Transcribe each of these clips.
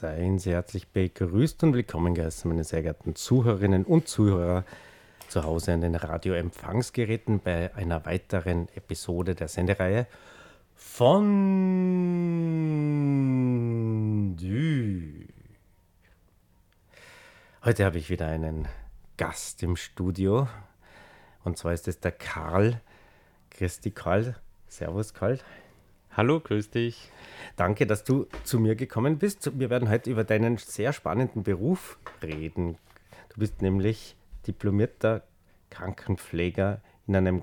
Seien Sie herzlich begrüßt und willkommen geheißen, meine sehr geehrten Zuhörerinnen und Zuhörer zu Hause an den Radioempfangsgeräten bei einer weiteren Episode der Sendereihe von Dü. Heute habe ich wieder einen Gast im Studio und zwar ist es der Karl. Christi Karl. Servus Karl. Hallo, grüß dich. Danke, dass du zu mir gekommen bist. Wir werden heute über deinen sehr spannenden Beruf reden. Du bist nämlich diplomierter Krankenpfleger in einem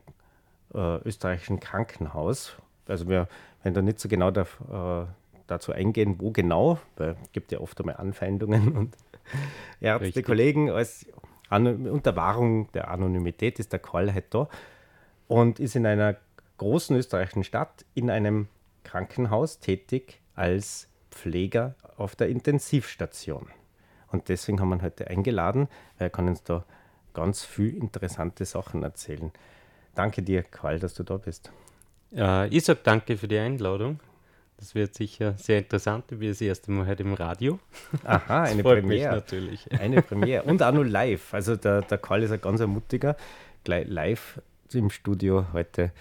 äh, österreichischen Krankenhaus. Also wir werden da nicht so genau da, äh, dazu eingehen, wo genau, weil es gibt ja oft einmal Anfeindungen und Ärzte, Kollegen, als unter Wahrung der Anonymität ist der Karl halt da und ist in einer großen österreichischen Stadt in einem Krankenhaus tätig als Pfleger auf der Intensivstation. Und deswegen haben wir ihn heute eingeladen, weil er kann uns da ganz viel interessante Sachen erzählen. Danke dir, Karl, dass du da bist. Äh, ich sage danke für die Einladung. Das wird sicher sehr interessant. Ich bin das erste Mal heute im Radio. Aha, eine Premiere. natürlich. Eine Premiere. Und auch nur live. Also der, der Karl ist ein ganz mutiger. Gleich live im Studio heute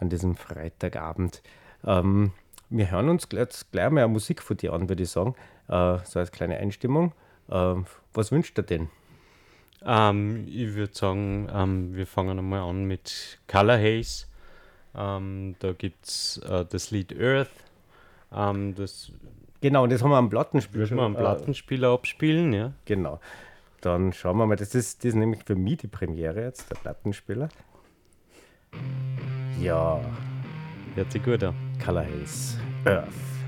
an diesem Freitagabend. Ähm, wir hören uns gleich, gleich mal eine Musik von dir an, würde ich sagen. Äh, so als kleine Einstimmung. Äh, was wünscht ihr denn? Ähm, ich würde sagen, ähm, wir fangen einmal an mit Color Haze. Ähm, da gibt es äh, das Lied Earth ähm, das genau, das haben wir am Plattenspieler. schon. wir am Plattenspieler äh, abspielen, ja. Genau. Dann schauen wir mal, das ist, das ist nämlich für mich die Premiere jetzt, der Plattenspieler. Ja. Hört sich gut an. Haze. Earth.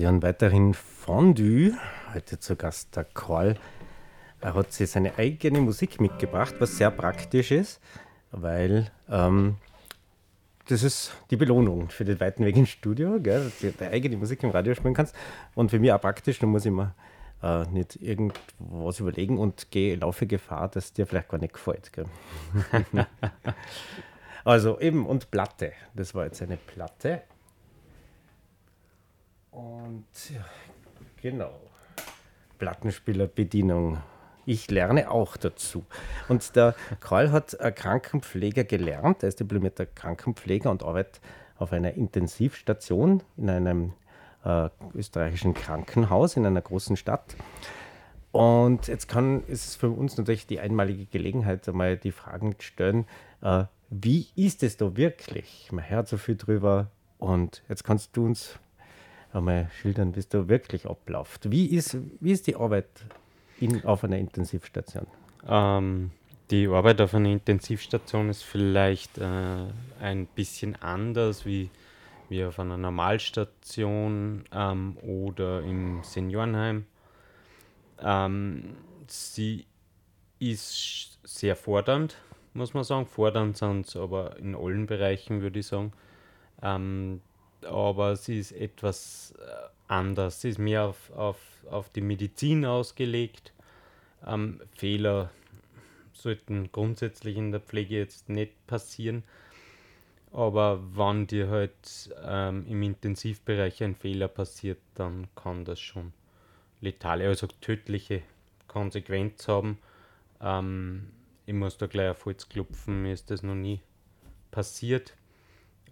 Sie haben weiterhin Fondue. Heute zu Gast der Karl. Er hat sich seine eigene Musik mitgebracht, was sehr praktisch ist, weil ähm, das ist die Belohnung für den weiten Weg ins Studio, gell, dass du deine eigene Musik im Radio spielen kannst. Und für mich auch praktisch, da muss ich mir äh, nicht irgendwas überlegen und gehe, laufe Gefahr, dass dir vielleicht gar nicht gefällt. Also eben, und Platte. Das war jetzt eine Platte. Und ja, genau. Plattenspielerbedienung. Ich lerne auch dazu. Und der Karl hat Krankenpfleger gelernt. Er ist diplomierter Krankenpfleger und arbeitet auf einer Intensivstation in einem äh, österreichischen Krankenhaus in einer großen Stadt. Und jetzt kann, ist es für uns natürlich die einmalige Gelegenheit, einmal die Fragen zu stellen, äh, wie ist es da wirklich? Man hört so viel drüber und jetzt kannst du uns einmal schildern, wie es da wirklich abläuft. Wie ist, wie ist die Arbeit in, auf einer Intensivstation? Ähm, die Arbeit auf einer Intensivstation ist vielleicht äh, ein bisschen anders wie, wie auf einer Normalstation ähm, oder im Seniorenheim. Ähm, sie ist sehr fordernd, muss man sagen. Fordernd sind es aber in allen Bereichen, würde ich sagen. Ähm, aber sie ist etwas äh, anders. Sie ist mehr auf, auf, auf die Medizin ausgelegt. Ähm, Fehler sollten grundsätzlich in der Pflege jetzt nicht passieren. Aber wenn dir halt ähm, im Intensivbereich ein Fehler passiert, dann kann das schon letale, also tödliche Konsequenz haben. Ähm, ich muss da gleich auf Holz klopfen, mir ist das noch nie passiert.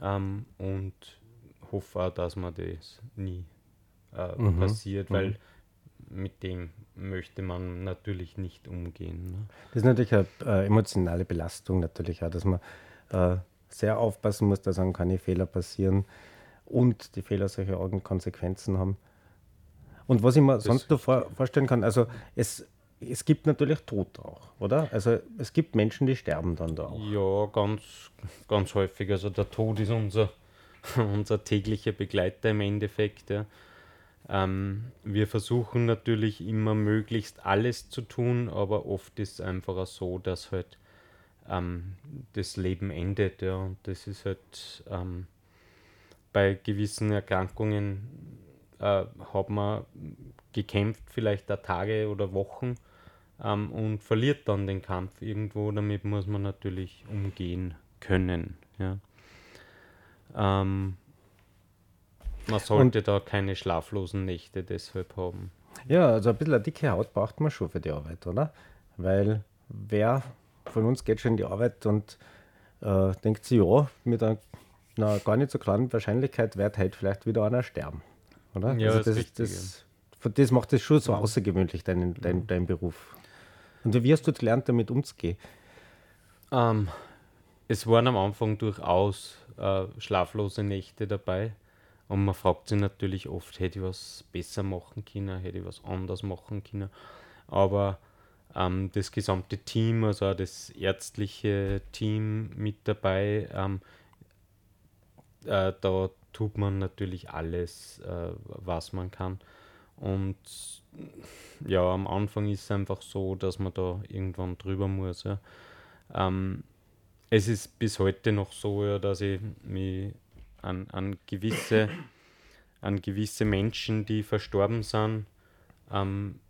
Ähm, und hoffe auch, dass mir das nie äh, mhm. passiert, weil mhm. mit dem möchte man natürlich nicht umgehen. Ne? Das ist natürlich eine äh, emotionale Belastung, natürlich auch, dass man äh, sehr aufpassen muss, dass dann keine Fehler passieren und die Fehler solche Konsequenzen haben. Und was ich mir das sonst noch vor, vorstellen kann, also es, es gibt natürlich Tod auch, oder? Also es gibt Menschen, die sterben dann da auch. Ja, ganz, ganz häufig. Also der Tod ist unser unser täglicher Begleiter im Endeffekt. Ja. Ähm, wir versuchen natürlich immer möglichst alles zu tun, aber oft ist es einfach so, dass halt ähm, das Leben endet. Ja. Und das ist halt ähm, bei gewissen Erkrankungen äh, hat man gekämpft, vielleicht da Tage oder Wochen ähm, und verliert dann den Kampf irgendwo. Damit muss man natürlich umgehen können. Ja. Ähm, man sollte und, da keine schlaflosen Nächte deshalb haben. Ja, also ein bisschen eine dicke Haut braucht man schon für die Arbeit, oder? Weil wer von uns geht schon in die Arbeit und äh, denkt sich, ja, mit einer, einer, gar nicht so kleinen Wahrscheinlichkeit wird heute vielleicht wieder einer sterben. Oder? Ja, also das, das, das, das, macht es schon so ja. außergewöhnlich, dein, dein, dein Beruf. Und wie hast du gelernt, damit umzugehen? Ähm, es waren am Anfang durchaus äh, schlaflose Nächte dabei. Und man fragt sich natürlich oft, hätte ich was besser machen können, hätte ich was anders machen können. Aber ähm, das gesamte Team, also auch das ärztliche Team mit dabei, ähm, äh, da tut man natürlich alles, äh, was man kann. Und ja, am Anfang ist es einfach so, dass man da irgendwann drüber muss. Ja. Ähm, es ist bis heute noch so, ja, dass ich mich an, an, gewisse, an gewisse Menschen, die verstorben sind, ähm,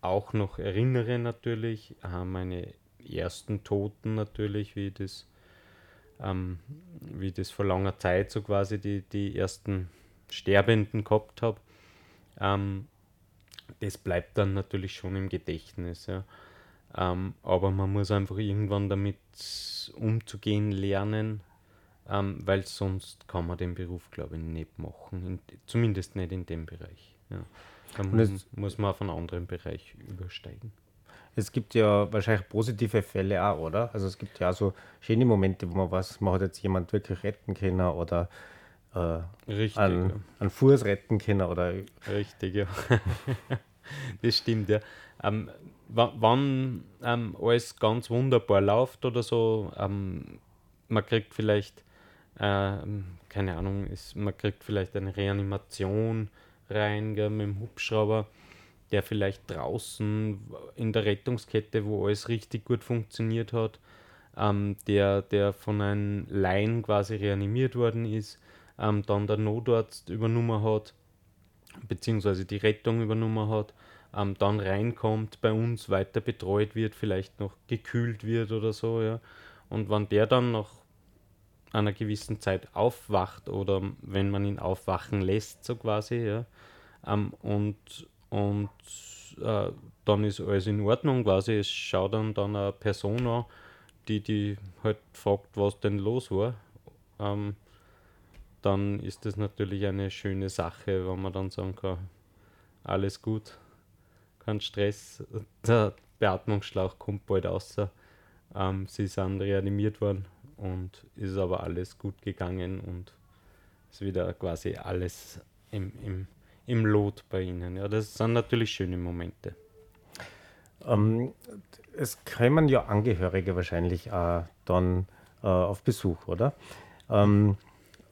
auch noch erinnere natürlich. Äh, meine ersten Toten natürlich, wie das, ähm, wie das vor langer Zeit so quasi die, die ersten Sterbenden gehabt habe. Ähm, das bleibt dann natürlich schon im Gedächtnis. Ja. Ähm, aber man muss einfach irgendwann damit umzugehen lernen, ähm, weil sonst kann man den Beruf, glaube ich, nicht machen. In, zumindest nicht in dem Bereich. Ja. Dann muss, muss man auf einen anderen Bereich übersteigen. Es gibt ja wahrscheinlich positive Fälle auch, oder? Also es gibt ja so schöne Momente, wo man was, man hat jetzt jemand wirklich retten können oder äh, Richtig, einen, ja. einen Fuß retten können oder. Richtig, ja. das stimmt, ja. Ähm, wann ähm, alles ganz wunderbar läuft oder so, ähm, man kriegt vielleicht, äh, keine Ahnung, ist, man kriegt vielleicht eine Reanimation rein, gell, mit dem Hubschrauber, der vielleicht draußen in der Rettungskette, wo alles richtig gut funktioniert hat, ähm, der, der von einem Laien quasi reanimiert worden ist, ähm, dann der Notarzt übernommen hat, beziehungsweise die Rettung übernommen hat, ähm, dann reinkommt, bei uns weiter betreut wird, vielleicht noch gekühlt wird oder so, ja. Und wenn der dann nach einer gewissen Zeit aufwacht oder wenn man ihn aufwachen lässt, so quasi, ja, ähm, und, und äh, dann ist alles in Ordnung quasi. Es schaut dann, dann eine Person an, die, die halt fragt, was denn los war. Ähm, dann ist das natürlich eine schöne Sache, wenn man dann sagen kann, alles gut, kein Stress, der Beatmungsschlauch kommt bald raus. Ähm, sie sind reanimiert worden und ist aber alles gut gegangen und ist wieder quasi alles im, im, im Lot bei ihnen. Ja, das sind natürlich schöne Momente. Ähm, es kämen ja Angehörige wahrscheinlich äh, dann äh, auf Besuch, oder? Ähm,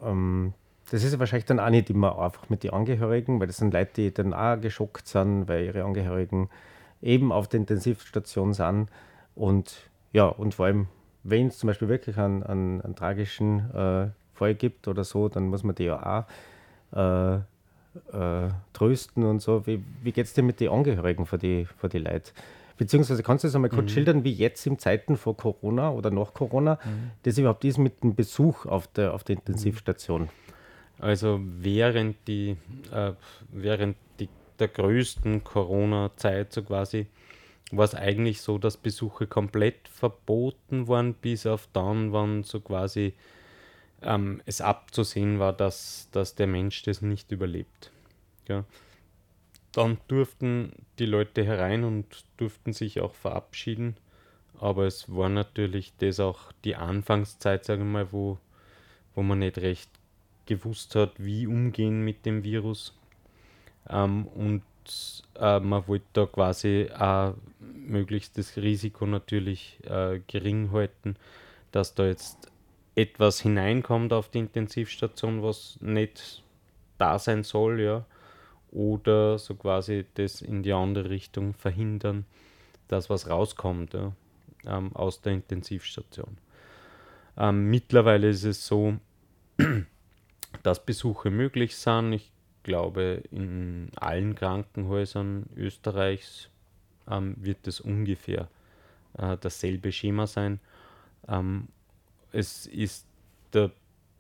ähm, das ist ja wahrscheinlich dann auch nicht immer einfach mit den Angehörigen, weil das sind Leute, die dann auch geschockt sind, weil ihre Angehörigen eben auf der Intensivstation sind. Und ja, und vor allem, wenn es zum Beispiel wirklich einen, einen, einen tragischen äh, Fall gibt oder so, dann muss man die ja auch äh, äh, trösten und so. Wie, wie geht es dir mit den Angehörigen von die, von die Leuten? Beziehungsweise kannst du das einmal kurz mhm. schildern, wie jetzt in Zeiten vor Corona oder nach Corona mhm. das überhaupt ist mit dem Besuch auf der, auf der Intensivstation? Also während, die, äh, während die, der größten Corona-Zeit so quasi war es eigentlich so, dass Besuche komplett verboten waren, bis auf dann, wann so quasi ähm, es abzusehen war, dass, dass der Mensch das nicht überlebt. Ja. Dann durften die Leute herein und durften sich auch verabschieden. Aber es war natürlich das auch die Anfangszeit, sagen wir mal, wo, wo man nicht recht gewusst hat, wie umgehen mit dem Virus. Ähm, und äh, man wollte da quasi auch möglichst das Risiko natürlich äh, gering halten, dass da jetzt etwas hineinkommt auf die Intensivstation, was nicht da sein soll, ja oder so quasi das in die andere Richtung verhindern, dass was rauskommt ja, ähm, aus der Intensivstation. Ähm, mittlerweile ist es so, dass Besuche möglich sind. Ich glaube, in allen Krankenhäusern Österreichs ähm, wird es ungefähr äh, dasselbe Schema sein. Ähm, es ist der,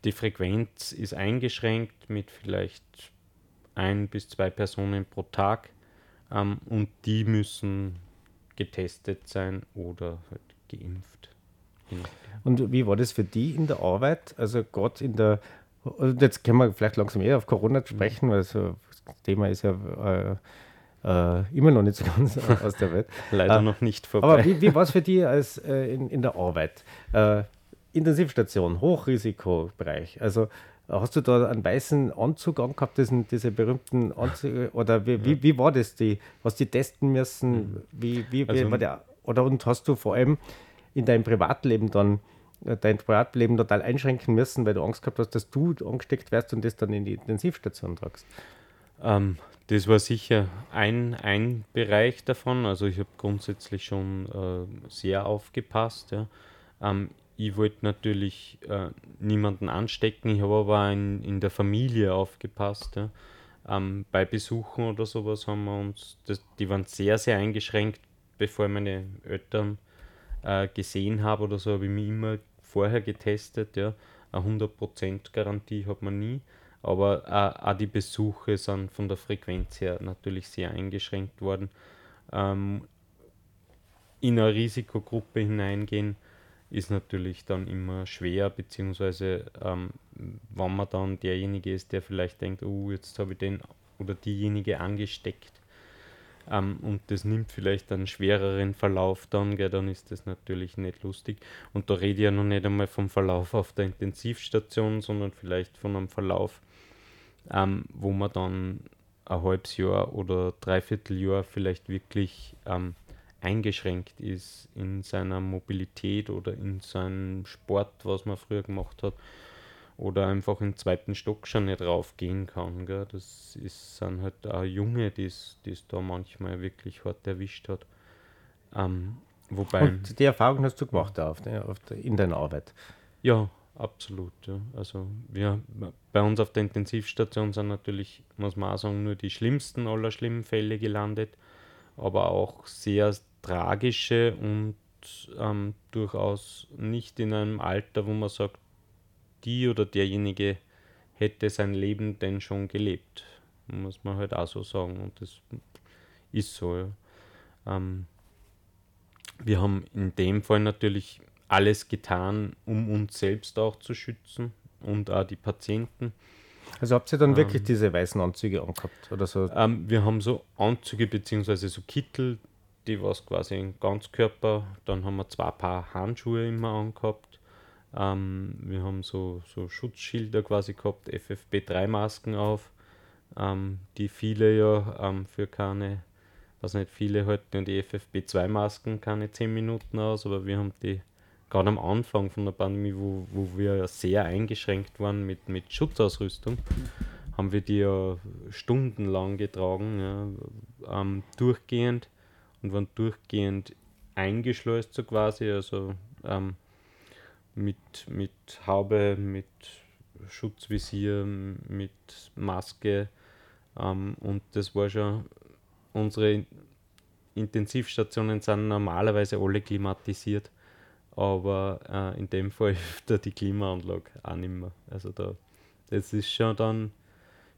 die Frequenz ist eingeschränkt mit vielleicht ein bis zwei Personen pro Tag ähm, und die müssen getestet sein oder halt geimpft. Und wie war das für die in der Arbeit? Also gerade in der, also jetzt können wir vielleicht langsam eher auf Corona sprechen, weil so, das Thema ist ja äh, äh, immer noch nicht so ganz aus der Welt. Leider äh, noch nicht vorbei. Aber wie, wie war es für die als, äh, in, in der Arbeit? Äh, Intensivstation, Hochrisikobereich. Also Hast du da einen weißen Anzug angehabt, diesen, diese berühmten Anzüge? Oder wie, wie, wie, war das? Die, hast du die testen müssen? Mhm. Wie, wie, also, war der, oder und hast du vor allem in deinem Privatleben dann dein Privatleben total einschränken müssen, weil du Angst gehabt hast, dass du angesteckt wirst und das dann in die Intensivstation tragst? Ähm, das war sicher ein, ein Bereich davon. Also ich habe grundsätzlich schon äh, sehr aufgepasst. Ja. Ähm, ich wollte natürlich äh, niemanden anstecken, ich habe aber in, in der Familie aufgepasst. Ja. Ähm, bei Besuchen oder sowas haben wir uns, das, die waren sehr, sehr eingeschränkt, bevor ich meine Eltern äh, gesehen habe oder so, habe ich mich immer vorher getestet. Ja. Eine 100% Garantie hat man nie, aber äh, auch die Besuche sind von der Frequenz her natürlich sehr eingeschränkt worden. Ähm, in eine Risikogruppe hineingehen, ist natürlich dann immer schwer, beziehungsweise ähm, wenn man dann derjenige ist, der vielleicht denkt, oh, jetzt habe ich den oder diejenige angesteckt ähm, und das nimmt vielleicht einen schwereren Verlauf dann, gell, dann ist das natürlich nicht lustig. Und da rede ich ja noch nicht einmal vom Verlauf auf der Intensivstation, sondern vielleicht von einem Verlauf, ähm, wo man dann ein halbes Jahr oder dreiviertel Jahr vielleicht wirklich ähm, eingeschränkt ist in seiner Mobilität oder in seinem Sport, was man früher gemacht hat. Oder einfach im zweiten Stock schon nicht raufgehen kann. Gell? Das ist, sind halt auch Junge, die es da manchmal wirklich hart erwischt hat. Ähm, wobei, Und die Erfahrung hast du gemacht auf der, auf der, in deiner Arbeit? Ja, absolut. Ja. Also wir bei uns auf der Intensivstation sind natürlich, muss man auch sagen, nur die schlimmsten aller schlimmen Fälle gelandet, aber auch sehr tragische und ähm, durchaus nicht in einem Alter, wo man sagt, die oder derjenige hätte sein Leben denn schon gelebt. Muss man halt auch so sagen. Und das ist so. Ja. Ähm, wir haben in dem Fall natürlich alles getan, um uns selbst auch zu schützen und auch die Patienten. Also habt ihr dann ähm, wirklich diese weißen Anzüge angehabt oder so? Ähm, wir haben so Anzüge bzw. so Kittel, die was quasi in Ganzkörper, dann haben wir zwei Paar Handschuhe immer angehabt. Ähm, wir haben so, so Schutzschilder quasi gehabt, FFP3-Masken auf, ähm, die viele ja ähm, für keine, was nicht viele halten die FFP2-Masken keine 10 Minuten aus, aber wir haben die gerade am Anfang von der Pandemie, wo, wo wir ja sehr eingeschränkt waren mit, mit Schutzausrüstung, haben wir die ja stundenlang getragen, ja, ähm, durchgehend und waren durchgehend eingeschleust so quasi, also ähm, mit, mit Haube, mit Schutzvisier, mit Maske ähm, und das war schon, unsere Intensivstationen sind normalerweise alle klimatisiert, aber äh, in dem Fall hilft da die Klimaanlage auch nicht mehr. Also da, das ist schon dann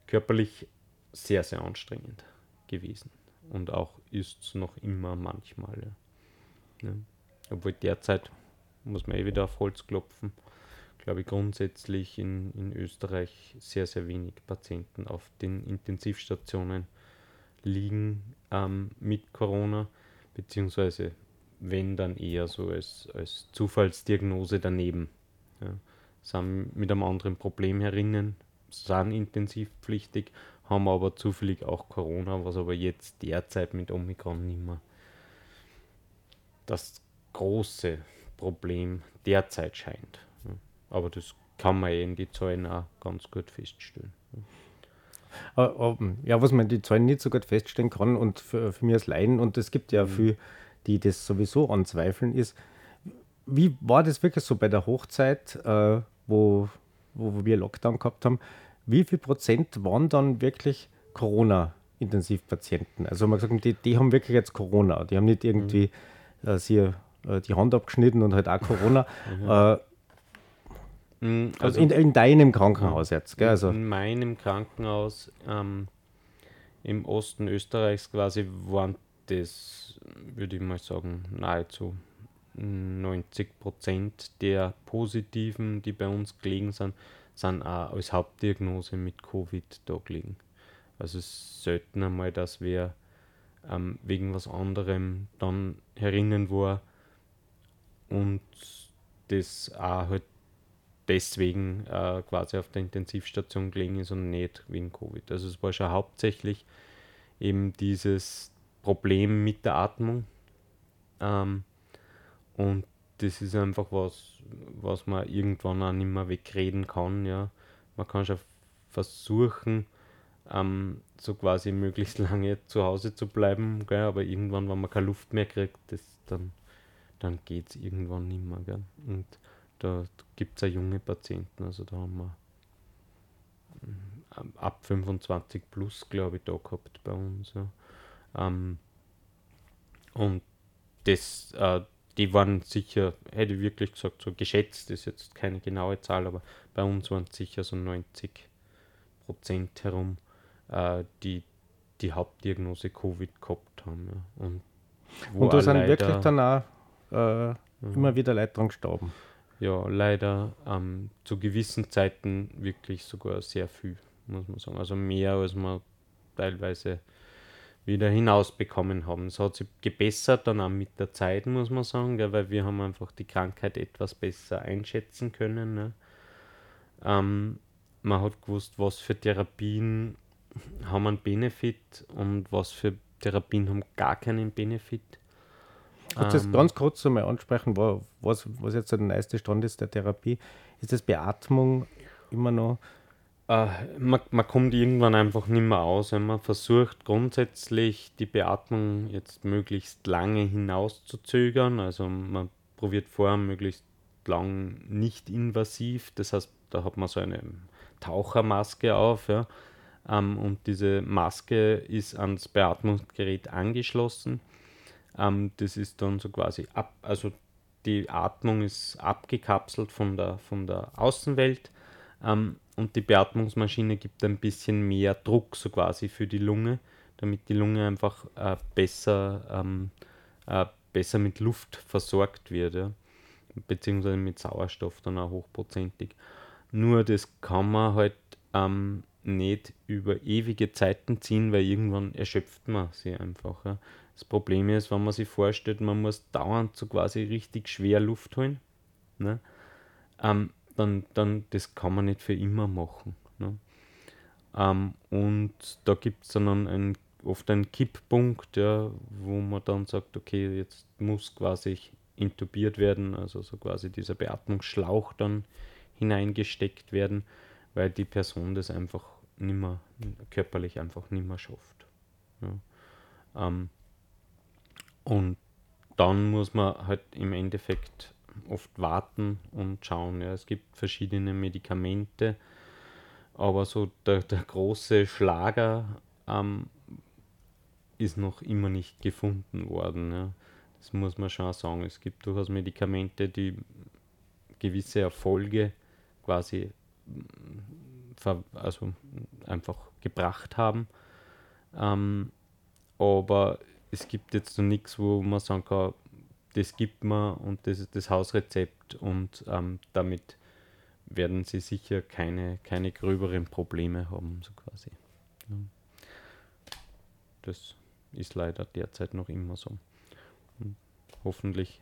körperlich sehr, sehr anstrengend gewesen und auch ist es noch immer manchmal. Ja. Ja. Obwohl derzeit muss man eh wieder auf Holz klopfen. Glaube ich grundsätzlich in, in Österreich sehr, sehr wenig Patienten auf den Intensivstationen liegen ähm, mit Corona, beziehungsweise wenn dann eher so als, als Zufallsdiagnose daneben. Ja. Sind mit einem anderen Problem herinnen, sind intensivpflichtig, haben aber zufällig auch Corona, was aber jetzt derzeit mit Omikron nicht mehr das große Problem derzeit scheint. Aber das kann man eh in die Zahlen auch ganz gut feststellen. Ja, was man in die Zahlen nicht so gut feststellen kann und für, für mich als Laien, und es gibt ja mhm. viele, die das sowieso anzweifeln, ist, wie war das wirklich so bei der Hochzeit, äh, wo, wo wir Lockdown gehabt haben? Wie viel Prozent waren dann wirklich Corona-Intensivpatienten? Also man gesagt, die, die haben wirklich jetzt Corona, die haben nicht irgendwie mhm. äh, sie, äh, die Hand abgeschnitten und halt auch Corona. mhm. äh, mhm, also, in, in, deinem Krankenhaus jetzt, gell? Also. In meinem Krankenhaus ähm, im Osten Österreichs quasi waren das, würde ich mal sagen, nahezu 90 Prozent der Positiven, die bei uns gelegen sind, sind auch als Hauptdiagnose mit Covid da gelegen. Also es ist selten einmal, dass wer ähm, wegen was anderem dann herinnen war und das auch halt deswegen äh, quasi auf der Intensivstation gelegen ist und nicht wegen Covid. Also es war schon hauptsächlich eben dieses Problem mit der Atmung. Ähm, und das ist einfach was, was man irgendwann auch nicht mehr wegreden kann. Ja. Man kann schon versuchen, ähm, so quasi möglichst lange zu Hause zu bleiben, gell, aber irgendwann, wenn man keine Luft mehr kriegt, das, dann, dann geht es irgendwann nicht mehr. Gell. Und da gibt es ja junge Patienten, also da haben wir ähm, ab 25 plus, glaube ich, da gehabt bei uns. Ja. Ähm, und das, äh, die waren sicher, hätte ich wirklich gesagt, so geschätzt, ist jetzt keine genaue Zahl, aber bei uns waren es sicher so 90 Prozent herum, äh, die die Hauptdiagnose Covid gehabt haben. Ja. Und, Und da sind wirklich dann auch äh, ja. immer wieder Leute dran gestorben. Ja, leider ähm, zu gewissen Zeiten wirklich sogar sehr viel, muss man sagen. Also mehr als man teilweise wieder hinausbekommen haben. Es hat sich gebessert dann auch mit der Zeit, muss man sagen, gell, weil wir haben einfach die Krankheit etwas besser einschätzen können. Ne? Ähm, man hat gewusst, was für Therapien haben einen Benefit und was für Therapien haben gar keinen Benefit. Du das ähm, ganz kurz einmal ansprechen, was, was jetzt der neueste Stand ist der Therapie? Ist das Beatmung immer noch? Äh, man, man kommt irgendwann einfach nicht mehr aus. Wenn man versucht, grundsätzlich die Beatmung jetzt möglichst lange hinauszuzögern. Also man probiert vor, möglichst lang nicht invasiv. Das heißt, da hat man so eine Tauchermaske auf. Ja. Ähm, und diese Maske ist ans Beatmungsgerät angeschlossen. Ähm, das ist dann so quasi ab, also die Atmung ist abgekapselt von der, von der Außenwelt ähm, und die Beatmungsmaschine gibt ein bisschen mehr Druck so quasi für die Lunge, damit die Lunge einfach äh, besser, ähm, äh, besser mit Luft versorgt wird, ja? beziehungsweise mit Sauerstoff dann auch hochprozentig. Nur das kann man halt ähm, nicht über ewige Zeiten ziehen, weil irgendwann erschöpft man sie einfach. Ja? Das Problem ist, wenn man sich vorstellt, man muss dauernd so quasi richtig schwer Luft holen, ne? Ähm, dann, dann das kann man nicht für immer machen. Ne? Ähm, und da gibt es dann einen, oft einen Kipppunkt, ja, wo man dann sagt, okay, jetzt muss quasi intubiert werden, also so quasi dieser Beatmungsschlauch dann hineingesteckt werden, weil die Person das einfach nimmer, körperlich einfach nicht mehr schafft. Ja. Ähm, und dann muss man halt im Endeffekt oft warten und schauen. Ja. Es gibt verschiedene Medikamente, aber so der, der große Schlager ähm, ist noch immer nicht gefunden worden. Ja. Das muss man schon sagen. Es gibt durchaus Medikamente, die gewisse Erfolge quasi also einfach gebracht haben. Ähm, aber es gibt jetzt noch nichts, wo man sagen kann, das gibt man und das ist das Hausrezept und ähm, damit werden sie sicher keine, keine gröberen Probleme haben, so quasi. Ja. Das ist leider derzeit noch immer so. Und hoffentlich,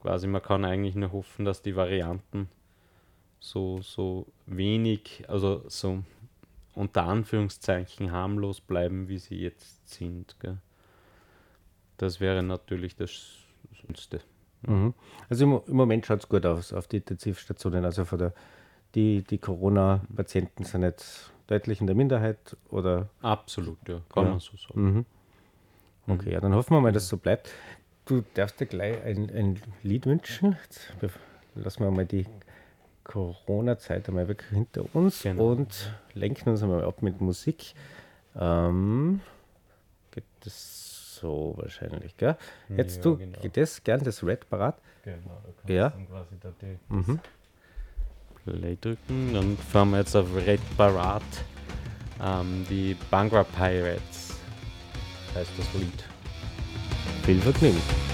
quasi, man kann eigentlich nur hoffen, dass die Varianten so, so wenig, also so unter Anführungszeichen harmlos bleiben, wie sie jetzt sind. Gell? Das wäre natürlich das Schönste. Mhm. Also im, im Moment schaut es gut aus auf die Intensivstationen. Also von der, die, die Corona-Patienten sind jetzt deutlich in der Minderheit oder? Absolut, ja, kann ja. man so sagen. Mhm. Okay, ja, dann hoffen wir mal, dass es so bleibt. Du darfst dir gleich ein, ein Lied wünschen. Jetzt lassen wir mal die Corona-Zeit einmal weg hinter uns genau. und lenken uns einmal ab mit Musik. Ähm, geht das so wahrscheinlich, gell? Jetzt ja, du genau. das gern das Red parat? Genau, da ja. dann quasi da die mhm. Play drücken. Dann fahren wir jetzt auf Red Parat. Ähm, die Bangra Pirates heißt das Lied. Viel Vergnügen.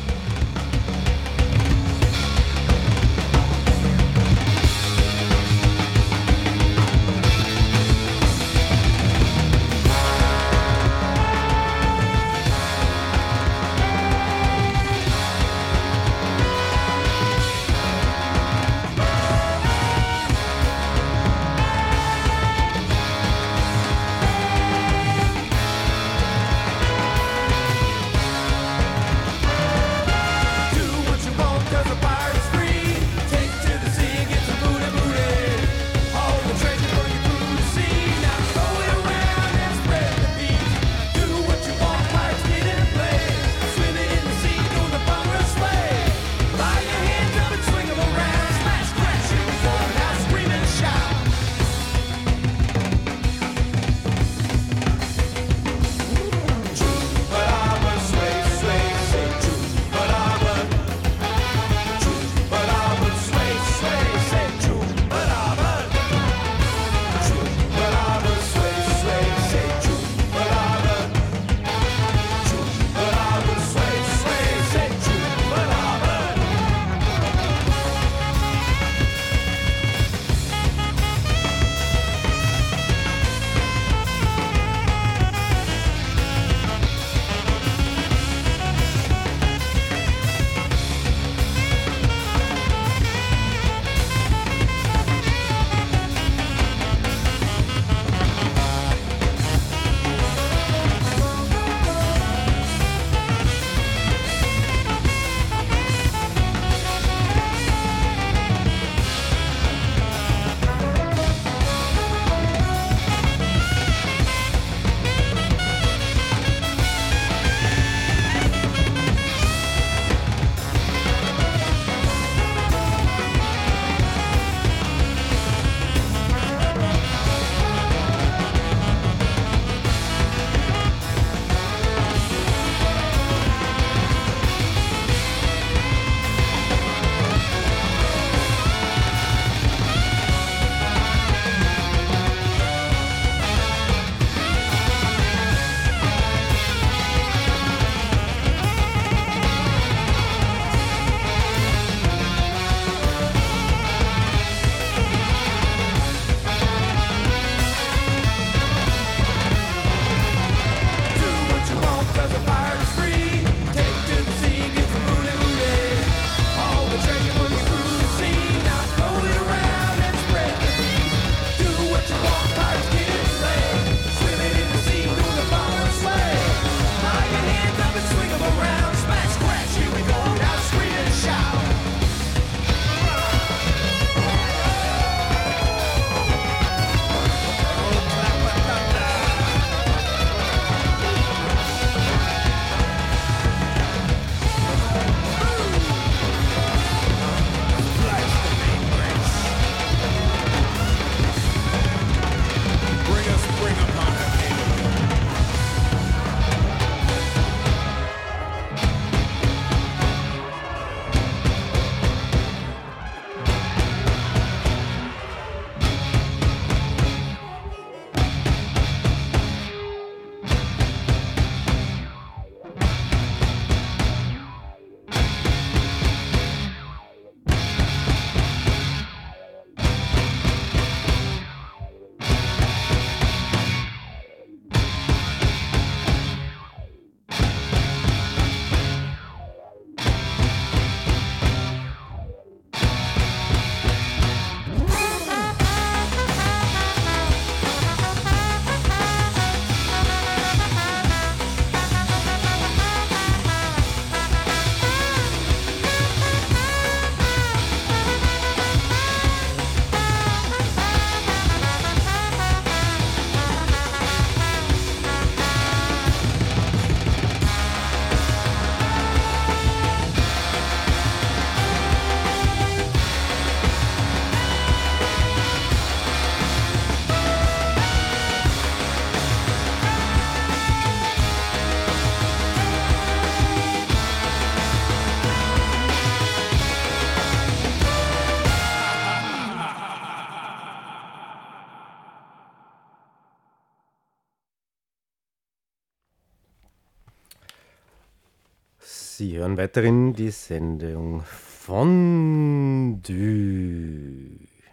Sie hören weiterhin die Sendung Fondue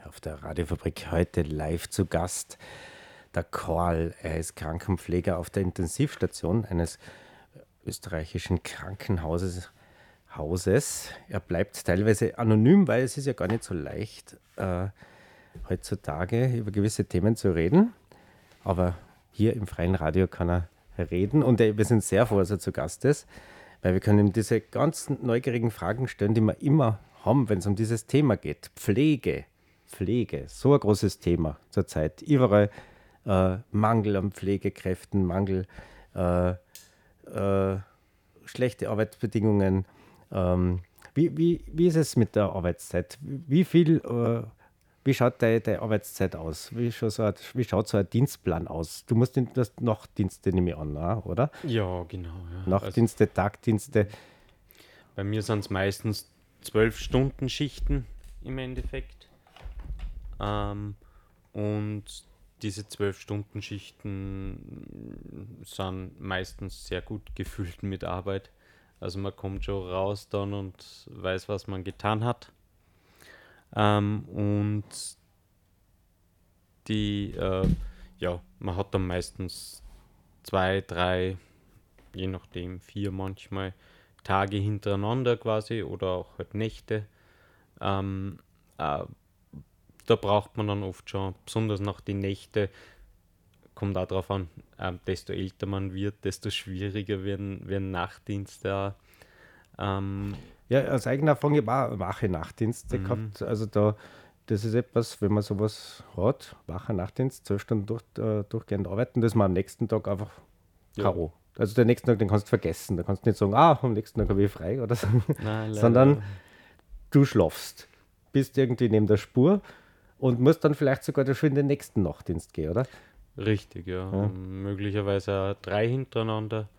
auf der Radiofabrik heute live zu Gast. Der Korl, er ist Krankenpfleger auf der Intensivstation eines österreichischen Krankenhauses. Hauses. Er bleibt teilweise anonym, weil es ist ja gar nicht so leicht, äh, heutzutage über gewisse Themen zu reden. Aber hier im freien Radio kann er reden und wir sind sehr froh, dass er zu Gast ist, weil wir können ihm diese ganzen neugierigen Fragen stellen, die wir immer haben, wenn es um dieses Thema geht. Pflege, Pflege, so ein großes Thema zurzeit. Überall äh, Mangel an Pflegekräften, Mangel, äh, äh, schlechte Arbeitsbedingungen. Ähm, wie, wie, wie ist es mit der Arbeitszeit? Wie viel äh, wie schaut deine, deine Arbeitszeit aus? Wie, so ein, wie, schaut so ein Dienstplan aus? Du musst das Nachtdienste, nehme ich an, oder? Ja, genau. Ja. Nachtdienste, also, Tagdienste. Bei mir sind es meistens zwölf Stunden Schichten im Endeffekt. Ähm, und diese zwölf Stunden Schichten sind meistens sehr gut gefüllt mit Arbeit. Also man kommt schon raus dann und weiß, was man getan hat. Ähm, und die, äh, ja, man hat dann meistens zwei, drei, je nachdem, vier manchmal Tage hintereinander quasi oder auch halt Nächte. Ähm, äh, da braucht man dann oft schon, besonders nach den Nächten, kommt auch darauf an, äh, desto älter man wird, desto schwieriger werden, werden Nachtdienste. Ähm, ja, aus eigener Erfahrung, ich habe auch wache Nachtdienste mhm. gehabt. Also da, das ist etwas, wenn man sowas hat, wacher Nachtdienst, zwölf Stunden durch, äh, durchgehend arbeiten, dass man am nächsten Tag einfach K.O. Ja. Also den nächsten Tag, den kannst du vergessen. Da kannst du nicht sagen, ah, am nächsten Tag habe ich frei oder so. Nein, Sondern du schlafst, bist irgendwie neben der Spur und musst dann vielleicht sogar schon in den nächsten Nachtdienst gehen, oder? Richtig, ja. ja. Möglicherweise drei hintereinander.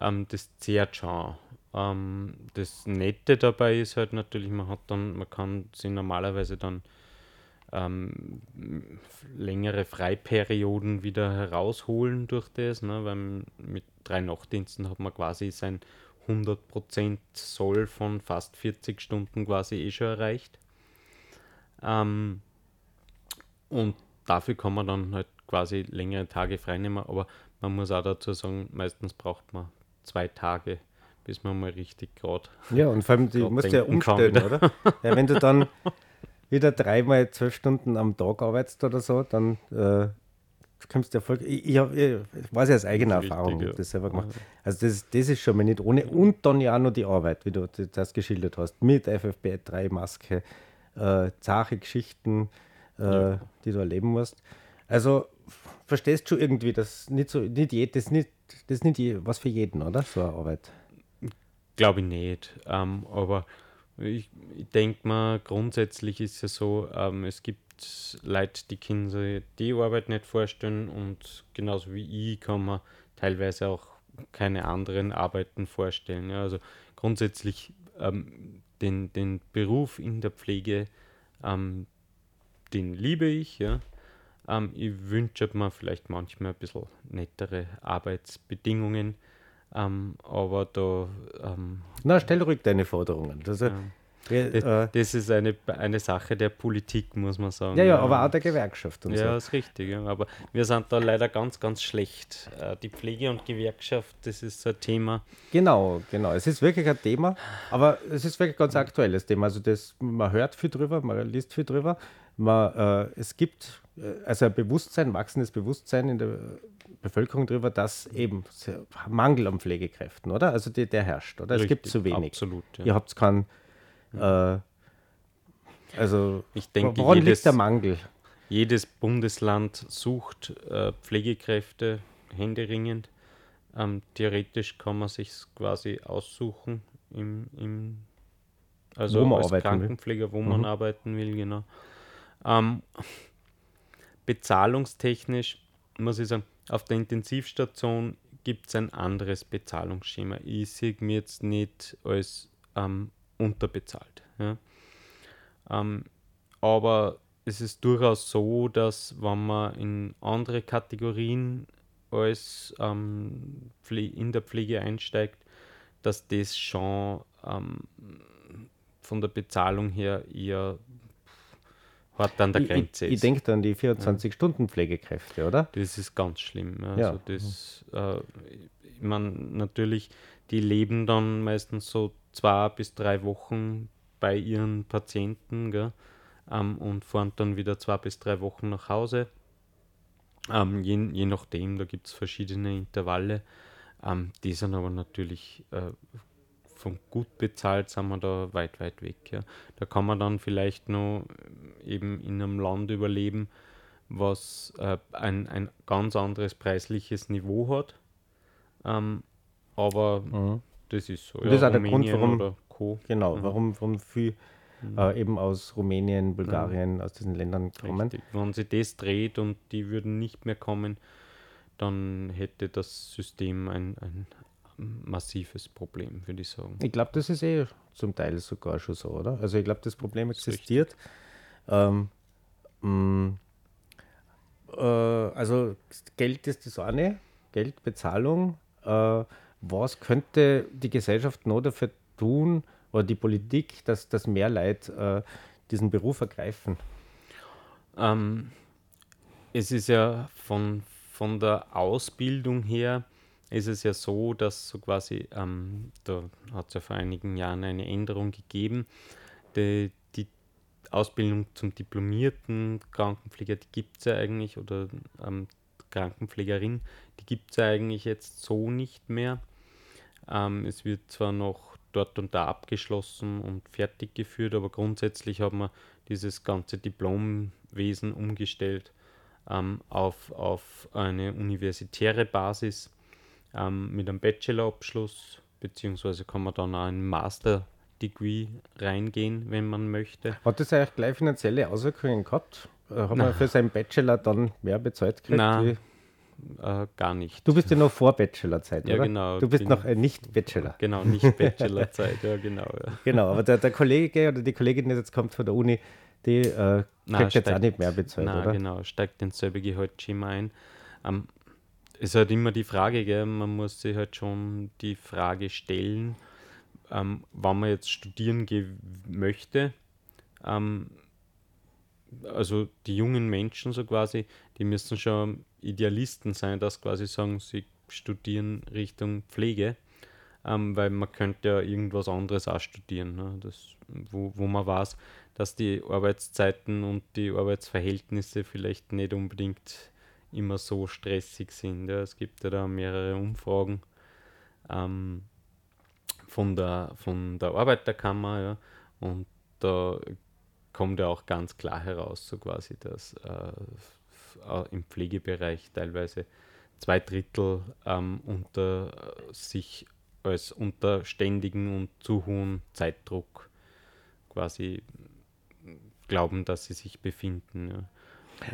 Ähm, das zehrt schon. Ähm, das Nette dabei ist halt natürlich, man hat dann, man kann sich normalerweise dann ähm, längere Freiperioden wieder herausholen durch das, ne? weil mit drei Nachtdiensten hat man quasi sein 100% Soll von fast 40 Stunden quasi eh schon erreicht. Ähm, und dafür kann man dann halt quasi längere Tage freinehmen, aber man muss auch dazu sagen, meistens braucht man zwei Tage bis man mal richtig gerade. Ja, und vor allem, du musst ja umstellen, kann, oder? ja, wenn du dann wieder dreimal zwölf Stunden am Tag arbeitest oder so, dann äh, kommst du ja voll. Ich, ich, ich weiß ja aus eigener Erfahrung, richtig, ja. das selber gemacht. Also, das, das ist schon mal nicht ohne. Und dann ja auch noch die Arbeit, wie du das geschildert hast, mit FFP3-Maske, äh, zache Geschichten, äh, ja. die du erleben musst. Also, verstehst du schon irgendwie, dass nicht so, nicht je, das, nicht, das ist nicht was für jeden, oder? So eine Arbeit. Glaube ich nicht. Ähm, aber ich, ich denke mal, grundsätzlich ist es ja so, ähm, es gibt Leute, die können sich die Arbeit nicht vorstellen und genauso wie ich kann man teilweise auch keine anderen Arbeiten vorstellen. Ja. Also grundsätzlich ähm, den, den Beruf in der Pflege, ähm, den liebe ich. Ja. Ähm, ich wünsche mir vielleicht manchmal ein bisschen nettere Arbeitsbedingungen. Ähm, aber da. Ähm, Na, stell ruhig deine Forderungen. Das, ja. wir, das, äh, das, ist eine, eine Sache der Politik, muss man sagen. Ja, ja, aber auch der Gewerkschaft. Und ja, so. ist richtig. Ja. Aber wir sind da leider ganz, ganz schlecht. Äh, die Pflege und Gewerkschaft, das ist ein Thema. Genau, genau. Es ist wirklich ein Thema, aber es ist wirklich ein ganz aktuelles Thema. Also, das, man hört viel drüber, man liest viel drüber. Man, äh, es gibt äh, also ein Bewusstsein, wachsendes Bewusstsein in der Bevölkerung darüber, dass eben Mangel an Pflegekräften, oder? Also die, der herrscht, oder? Richtig, es gibt zu wenig. Absolut. Ja. Ihr habt keinen. Äh, also, ich denke, woran jedes, liegt der Mangel? Jedes Bundesland sucht äh, Pflegekräfte händeringend. Ähm, theoretisch kann man sich quasi aussuchen, im, im, also wo man als Krankenpfleger, wo mhm. man arbeiten will, genau. Ähm, bezahlungstechnisch muss ich sagen, auf der Intensivstation gibt es ein anderes Bezahlungsschema. Ich sehe mich jetzt nicht als ähm, unterbezahlt. Ja. Ähm, aber es ist durchaus so, dass wenn man in andere Kategorien als ähm, in der Pflege einsteigt, dass das schon ähm, von der Bezahlung her eher hart an der Grenze ich, ich, denke da an die 24-Stunden-Pflegekräfte, oder? Das ist ganz schlimm. Also Ja. das, äh, ich meine, natürlich, die leben dann meistens so zwei bis drei Wochen bei ihren Patienten? Ähm, und fahren dann wieder zwei bis drei Wochen nach Hause. Ähm, je, je nachdem, da gibt es verschiedene Intervalle. Ähm, die sind aber natürlich äh, von gut bezahlt, sind wir da weit, weit weg. Ja. Da kann man dann vielleicht noch eben in einem Land überleben, was äh, ein, ein ganz anderes preisliches Niveau hat. Ähm, aber Mhm. das ist so. Und das ist auch der Grund, warum- Co. Genau, Mhm. warum, warum viel äh, eben aus Rumänien, Bulgarien, aus diesen Ländern kommen. Richtig. Wenn sie das dreht und die würden nicht mehr kommen, dann hätte das System ein, ein massives Problem, würde ich sagen. Ich glaube, das ist eh zum Teil sogar schon so, oder? Also ich glaube, das Problem existiert. Ähm, mh, äh, also Geld ist das eine, Geld, Bezahlung. Äh, was könnte die Gesellschaft noch dafür tun oder die Politik, dass, dass mehr Leute äh, diesen Beruf ergreifen? Ähm, es ist ja von, von der Ausbildung her, ist es ja so, dass so quasi, ähm, da hat es ja vor einigen Jahren eine Änderung gegeben, die, die Ausbildung zum diplomierten Krankenpfleger, die gibt es ja eigentlich, oder ähm, Krankenpflegerin, die gibt es ja eigentlich jetzt so nicht mehr. Ähm, es wird zwar noch dort und da abgeschlossen und fertig geführt, aber grundsätzlich hat man dieses ganze Diplomwesen umgestellt ähm, auf, auf eine universitäre Basis ähm, mit einem Bachelorabschluss, beziehungsweise kann man dann auch ein Master-Degree reingehen, wenn man möchte. Hat das eigentlich gleich finanzielle Auswirkungen gehabt? Äh, Hat man Nein. für seinen Bachelor dann mehr bezahlt gekriegt? Nein. Äh, gar nicht. Du bist ja noch vor Bachelorzeit, Ja, oder? genau, Du bist noch ein Nicht-Bachelor. Genau, nicht Bachelorzeit, ja genau. Ja. Genau, aber der, der Kollege oder die Kollegin, die jetzt kommt von der Uni, die äh, kriegt jetzt auch steigt- nicht mehr bezahlt, Nein, oder? genau, steigt ins selbe Gehaltsschema ein. Ähm, ist halt immer die Frage, gell? man muss sich halt schon die Frage stellen, ähm, wann man jetzt studieren möchte. Ähm, also die jungen Menschen so quasi, die müssen schon Idealisten sein, dass quasi sagen, sie studieren Richtung Pflege, ähm, weil man könnte ja irgendwas anderes auch studieren, ne? das, wo, wo man weiß, dass die Arbeitszeiten und die Arbeitsverhältnisse vielleicht nicht unbedingt immer so stressig sind. Ja. Es gibt ja da mehrere Umfragen ähm, von, der, von der Arbeiterkammer ja, und da kommt ja auch ganz klar heraus, so quasi, dass äh, im Pflegebereich teilweise zwei Drittel ähm, unter sich als unter ständigen und zu hohen Zeitdruck quasi glauben, dass sie sich befinden. Ja.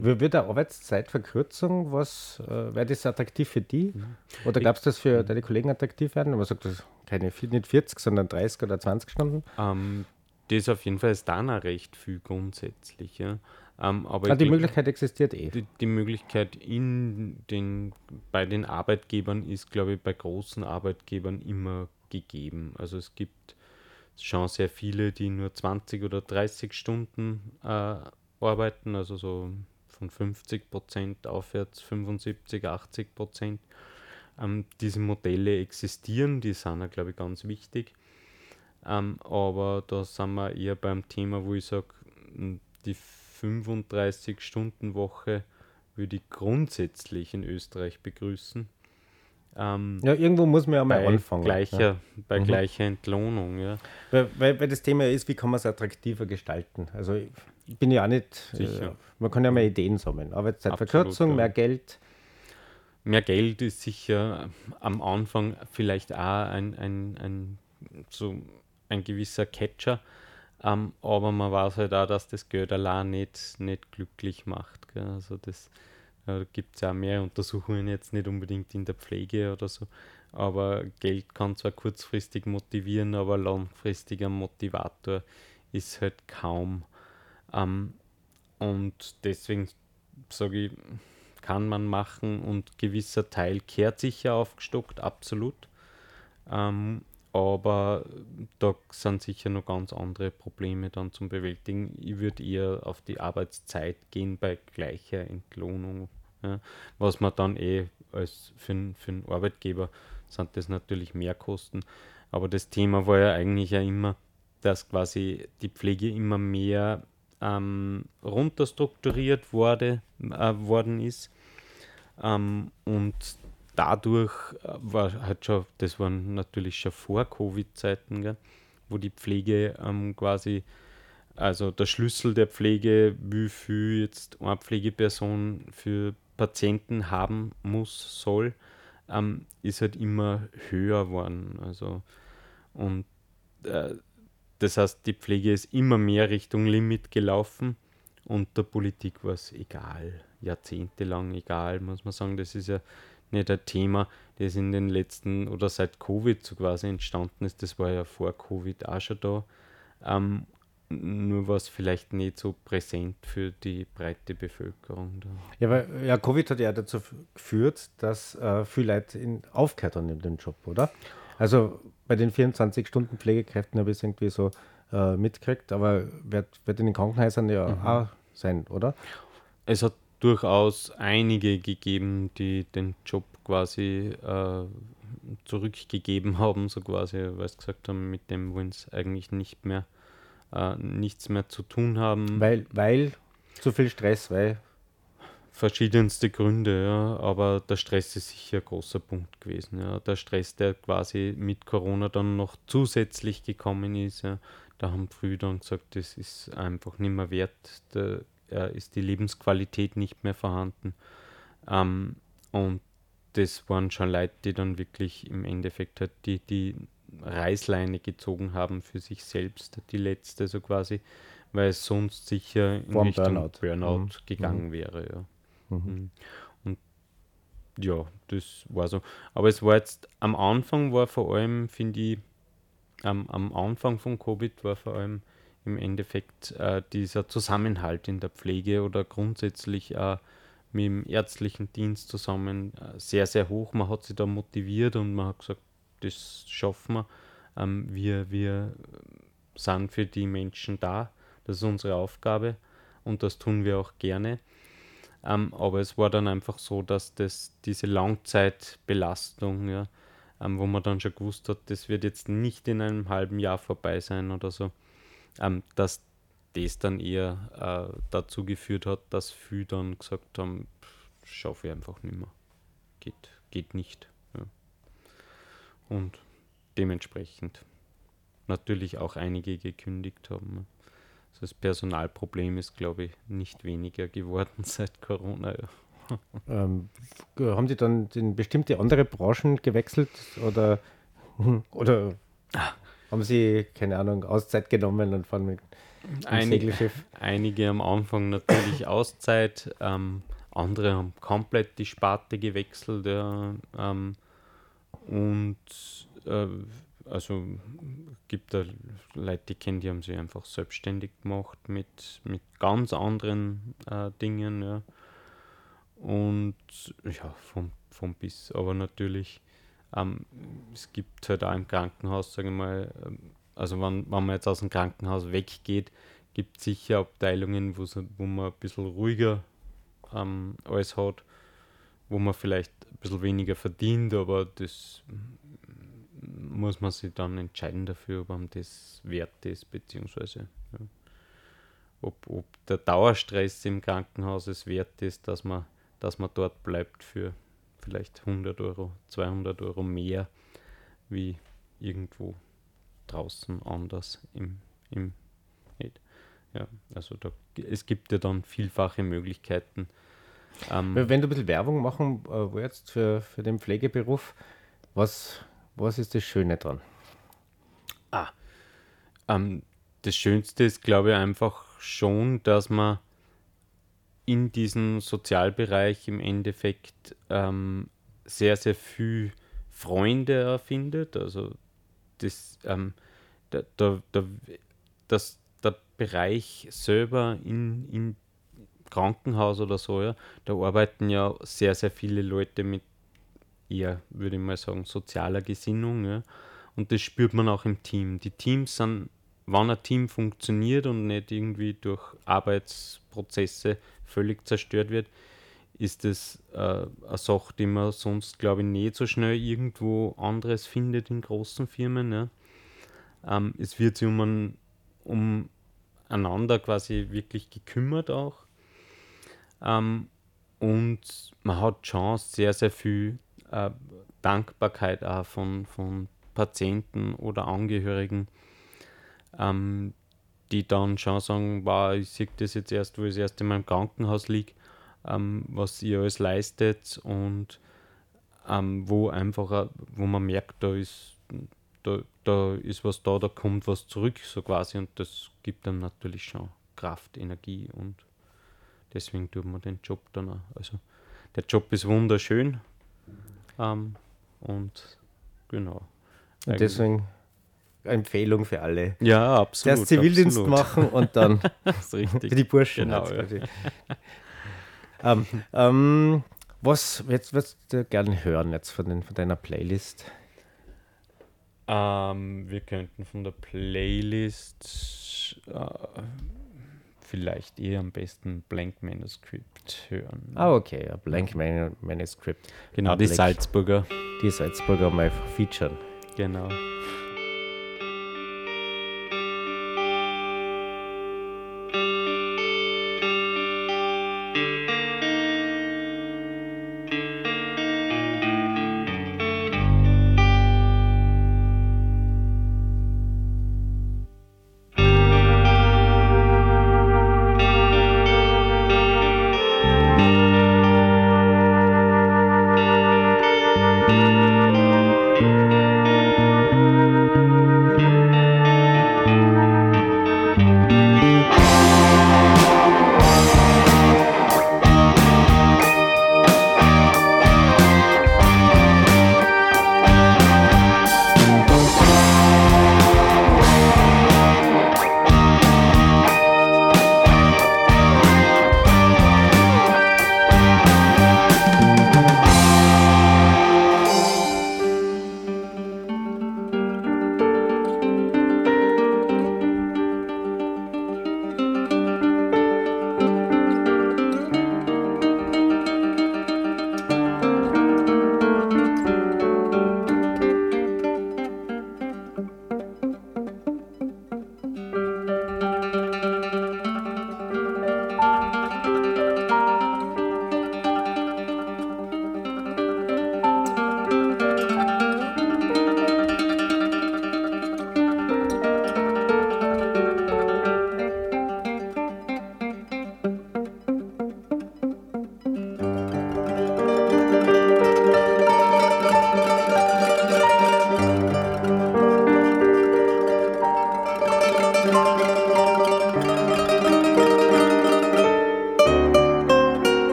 Wie Wird eine Arbeitszeitverkürzung, was äh, wäre das attraktiv für die? Mhm. Oder glaubst du, dass für deine Kollegen attraktiv werden? Man sagt, das keine nicht 40, sondern 30 oder 20 Stunden. Ähm, das auf jeden Fall ist dann auch recht viel grundsätzlich. Ja. Ähm, aber ich die glaub- Möglichkeit existiert eh. die, die Möglichkeit in den, bei den Arbeitgebern ist, glaube ich, bei großen Arbeitgebern immer gegeben. Also es gibt schon sehr viele, die nur 20 oder 30 Stunden äh, arbeiten, also so von 50 Prozent aufwärts, 75, 80 Prozent. Ähm, diese Modelle existieren, die sind ja, glaube ich, ganz wichtig. Ähm, aber da sind wir eher beim Thema, wo ich sage, die 35-Stunden-Woche würde ich grundsätzlich in Österreich begrüßen. Ähm, Ja, irgendwo muss man ja mal bei anfangen. gleicher, ja. bei Mhm. gleicher Entlohnung, ja. Weil, weil, weil das Thema ist, wie kann man es attraktiver gestalten? Also bin ja auch nicht, Sicher. äh, man kann ja mal Ideen sammeln. Arbeitszeitverkürzung, ja. mehr Geld. Mehr Geld ist sicher am Anfang vielleicht auch ein, ein, ein, so ein gewisser Catcher, ähm, aber man weiß halt auch, dass das Geld allein nicht, nicht glücklich macht. Gell? Also das äh, gibt es ja auch mehr Untersuchungen jetzt nicht unbedingt in der Pflege oder so, aber Geld kann zwar kurzfristig motivieren, aber langfristiger Motivator ist halt kaum. Ähm, und deswegen sage ich, kann man machen und gewisser Teil kehrt sicher aufgestockt, absolut. Ähm, aber da sind sicher noch ganz andere Probleme dann zum Bewältigen. Ich würde eher auf die Arbeitszeit gehen bei gleicher Entlohnung. Ja, was man dann eh als für, einen Arbeitgeber sind das natürlich mehr Kosten. Aber das Thema war ja eigentlich ja immer, dass quasi die Pflege immer mehr ähm, runterstrukturiert wurde, äh, worden ist. Ähm, und dadurch äh, war halt schon, das waren natürlich schon vor Covid-Zeiten, wo die Pflege ähm, quasi, also der Schlüssel der Pflege, wie viel jetzt eine Pflegeperson für Patienten haben muss, soll, ähm, ist halt immer höher geworden. Also, und äh, das heißt, die Pflege ist immer mehr Richtung Limit gelaufen und der Politik war es egal, jahrzehntelang egal, muss man sagen. Das ist ja nicht ein Thema, das in den letzten oder seit Covid so quasi entstanden ist. Das war ja vor Covid auch schon da. Ähm, nur war es vielleicht nicht so präsent für die breite Bevölkerung. Da. Ja, weil ja, Covid hat ja dazu geführt, dass äh, viele Leute in, aufgehört haben in dem Job, oder? Also bei den 24 Stunden Pflegekräften habe ich es irgendwie so äh, mitgekriegt, aber wird, wird in den Krankenhäusern ja mhm. auch sein, oder? Es hat durchaus einige gegeben, die den Job quasi äh, zurückgegeben haben, so quasi, weil sie gesagt haben, mit dem wollen sie eigentlich nicht mehr äh, nichts mehr zu tun haben. Weil, weil zu viel Stress, weil. Verschiedenste Gründe, ja, aber der Stress ist sicher ein großer Punkt gewesen. Ja. Der Stress, der quasi mit Corona dann noch zusätzlich gekommen ist, ja. da haben früh dann gesagt, das ist einfach nicht mehr wert, da ist die Lebensqualität nicht mehr vorhanden. Ähm, und das waren schon Leute, die dann wirklich im Endeffekt halt die, die Reißleine gezogen haben für sich selbst, die letzte so quasi, weil es sonst sicher in Richtung Burnout, Burnout mhm. gegangen Mhm. wäre. Ja. Mhm. Mhm. Und ja, das war so. Aber es war jetzt am Anfang war vor allem, finde ich, am, am Anfang von Covid war vor allem im Endeffekt äh, dieser Zusammenhalt in der Pflege oder grundsätzlich äh, mit dem ärztlichen Dienst zusammen äh, sehr, sehr hoch. Man hat sich da motiviert und man hat gesagt, das schaffen wir. Ähm, wir, wir sind für die Menschen da. Das ist unsere Aufgabe und das tun wir auch gerne. Ähm, aber es war dann einfach so, dass das, diese Langzeitbelastung, ja, ähm, wo man dann schon gewusst hat, das wird jetzt nicht in einem halben Jahr vorbei sein oder so, ähm, dass das dann eher äh, dazu geführt hat, dass viele dann gesagt haben, schaffe ich einfach nicht mehr. Geht, geht nicht. Ja. Und dementsprechend natürlich auch einige gekündigt haben. Also das Personalproblem ist, glaube ich, nicht weniger geworden seit Corona. Ja. Ähm, haben die dann in bestimmte andere Branchen gewechselt oder, oder haben sie, keine Ahnung, Auszeit genommen und fahren mit dem Einige, Segelschiff? einige am Anfang natürlich Auszeit, ähm, andere haben komplett die Sparte gewechselt. Ja, ähm, und äh, also gibt da Leute, die kennen, die haben sich einfach selbstständig gemacht mit, mit ganz anderen äh, Dingen. Ja. Und ja, vom, vom bis, aber natürlich, ähm, es gibt halt auch im Krankenhaus, sage ich mal, ähm, also wenn, wenn man jetzt aus dem Krankenhaus weggeht, gibt es sicher Abteilungen, wo, man ein bisschen ruhiger ähm, alles hat, wo man vielleicht ein bisschen weniger verdient, aber das muss man sich dann entscheiden dafür, ob einem das wert ist, beziehungsweise ja, ob, ob der Dauerstress im Krankenhaus es wert ist, dass man, dass man dort bleibt für vielleicht 100 Euro, 200 Euro mehr wie irgendwo draußen anders im, im ja, also da, es gibt ja dann vielfache Möglichkeiten. Ähm, Wenn du ein bisschen Werbung machen äh, willst für, für den Pflegeberuf, was, was ist das Schöne dran? Ähm, das Schönste ist, glaube ich, einfach schon, dass man in diesem Sozialbereich im Endeffekt ähm, sehr, sehr viel Freunde erfindet. Also das, ähm, da, da, da, das, der Bereich selber in, in Krankenhaus oder so, ja, da arbeiten ja sehr, sehr viele Leute mit eher, würde ich mal sagen, sozialer Gesinnung. Ja. Und das spürt man auch im Team. Die Teams sind, wenn ein Team funktioniert und nicht irgendwie durch Arbeitsprozesse völlig zerstört wird, ist das äh, eine Sache, die man sonst, glaube ich, nicht so schnell irgendwo anderes findet in großen Firmen. Ja. Ähm, es wird sich um, ein, um einander quasi wirklich gekümmert auch. Ähm, und man hat Chance, sehr, sehr viel äh, Dankbarkeit auch von, von Patienten oder Angehörigen, ähm, die dann schon sagen, wow, ich sehe das jetzt erst, wo ich erst in meinem Krankenhaus liege, ähm, was ihr alles leistet und ähm, wo einfach, wo man merkt, da ist, da, da ist was da, da kommt was zurück, so quasi, und das gibt dann natürlich schon Kraft, Energie und deswegen tut man den Job dann auch. Also der Job ist wunderschön ähm, und genau. Und deswegen Empfehlung für alle. Ja, absolut. Erst Zivildienst absolut. machen und dann für die Burschen. Genau, halt. ähm, ähm, was jetzt würdest du gerne hören jetzt von, den, von deiner Playlist? Ähm, wir könnten von der Playlist äh, vielleicht eher am besten Blank Manuscript hören. Ah, okay, ja, Blank Man Manuscript. Genau, Ah, die. Salzburger. Die Salzburger mal featuren. Genau.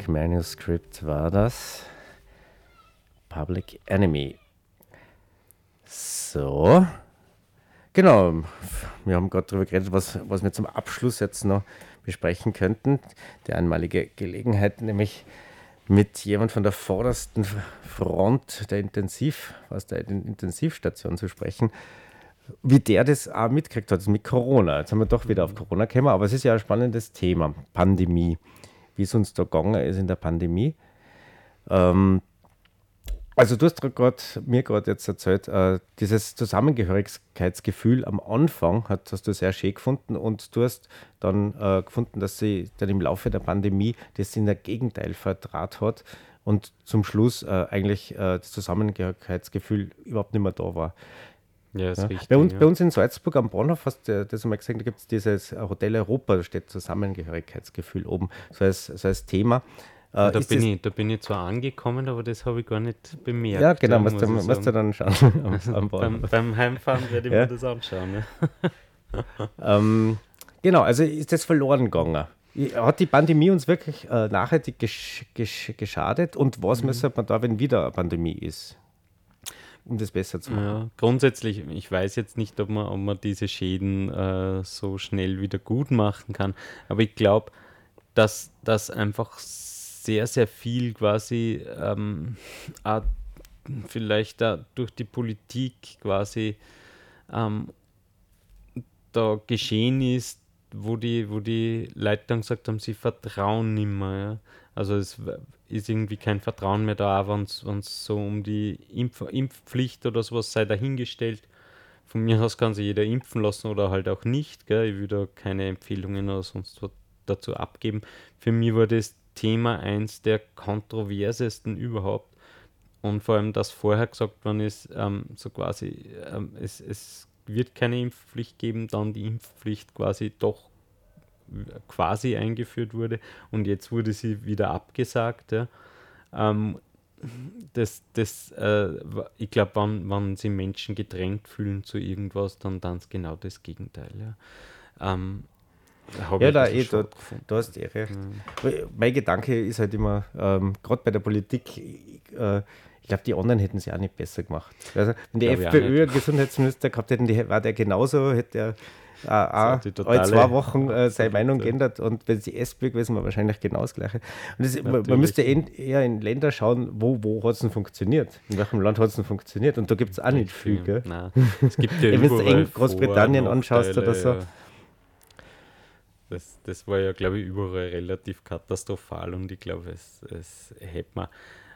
Blank Manuscript war das. Public Enemy. So. Genau. Wir haben gerade darüber geredet, was, was wir zum Abschluss jetzt noch besprechen könnten. Die einmalige Gelegenheit, nämlich mit jemand von der vordersten Front der Intensiv, aus der Intensivstation zu sprechen, wie der das auch mitgekriegt hat, mit Corona. Jetzt haben wir doch wieder auf Corona gekommen, aber es ist ja ein spannendes Thema, Pandemie, wie es uns da gegangen ist in der Pandemie. Ähm, also du hast grad, mir gerade jetzt erzählt, äh, dieses Zusammengehörigkeitsgefühl am Anfang hat, hast du sehr schön gefunden und du hast dann äh, gefunden, dass sie dann im Laufe der Pandemie das in der Gegenteil vertrat hat und zum Schluss äh, eigentlich äh, das Zusammengehörigkeitsgefühl überhaupt nicht mehr da war. Ja, ist Ja. richtig. bei, uns, ja. bei uns in Salzburg am Bahnhof hast du das einmal gesagt, da gibt es dieses Hotel Europa, da steht Zusammengehörigkeitsgefühl oben, so als, so als Thema. Äh, da, bin das- ich, da bin ich zwar angekommen, aber das habe ich gar nicht bemerkt. ja, genau, muss musst du, musst du dann schauen am, am beim, beim Heimfahren werde ich Ja. mir das anschauen. Ja. Ähm, genau, also ist das verloren gegangen. Hat die Pandemie uns wirklich äh, nachhaltig gesch gesch geschadet und Mhm. was müsste man da, wenn wieder eine Pandemie ist, um das besser zu machen? Ja, grundsätzlich, ich weiß jetzt nicht, ob man, ob man diese Schäden äh, so schnell wieder gut machen kann, aber ich glaube, dass das einfach sehr, sehr viel quasi ähm, vielleicht da durch die Politik quasi ähm, da geschehen ist, wo die, wo die Leute dann gesagt haben, sie vertrauen nicht mehr. Ja? Also es ist irgendwie kein Vertrauen mehr da, wenn es so um die Impf Impfpflicht oder sowas sei dahingestellt. Von mir aus kann sich jeder impfen lassen oder halt auch nicht. Gell? Ich da keine Empfehlungen oder sonst was dazu abgeben. Für mich war das Thema eins der kontroversesten überhaupt. Und vor allem, dass vorher gesagt worden ist, ähm, so quasi, ähm, es, es wird keine Impfpflicht geben, dann die Impfpflicht quasi doch quasi eingeführt wurde und jetzt wurde sie wieder abgesagt. Ja. Ähm, das, das, äh, ich glaube, wenn, wenn sich Menschen gedrängt fühlen zu irgendwas, dann dann ist genau das Gegenteil. Ja, ähm, Ja, da eh, da, schade gefunden. du hast eh recht. Weil Mein Gedanke ist halt immer, ähm, gerade bei der Politik, ich, äh, ich glaube, die anderen hätten sie auch nicht besser gemacht. Also, wenn die FPÖ einen Gesundheitsminister gehabt hätten, die, war der genauso, hätte er auch die alle zwei Wochen äh, seine Meinung Verrückte. geändert und wenn es die SPÖ gewesen war, wahrscheinlich genau das Gleiche. Und das, man, man müsste en- eher in Länder schauen, wo, wo hat es denn funktioniert? In welchem Land hat es denn funktioniert? Und da gibt es auch nicht viel. Gell? Nein, es gibt ja Wenn du eng Großbritannien Vor- anschaust oder so. Ja. Das, das war ja, glaube ich, überall relativ katastrophal und ich glaube, es, es hätte man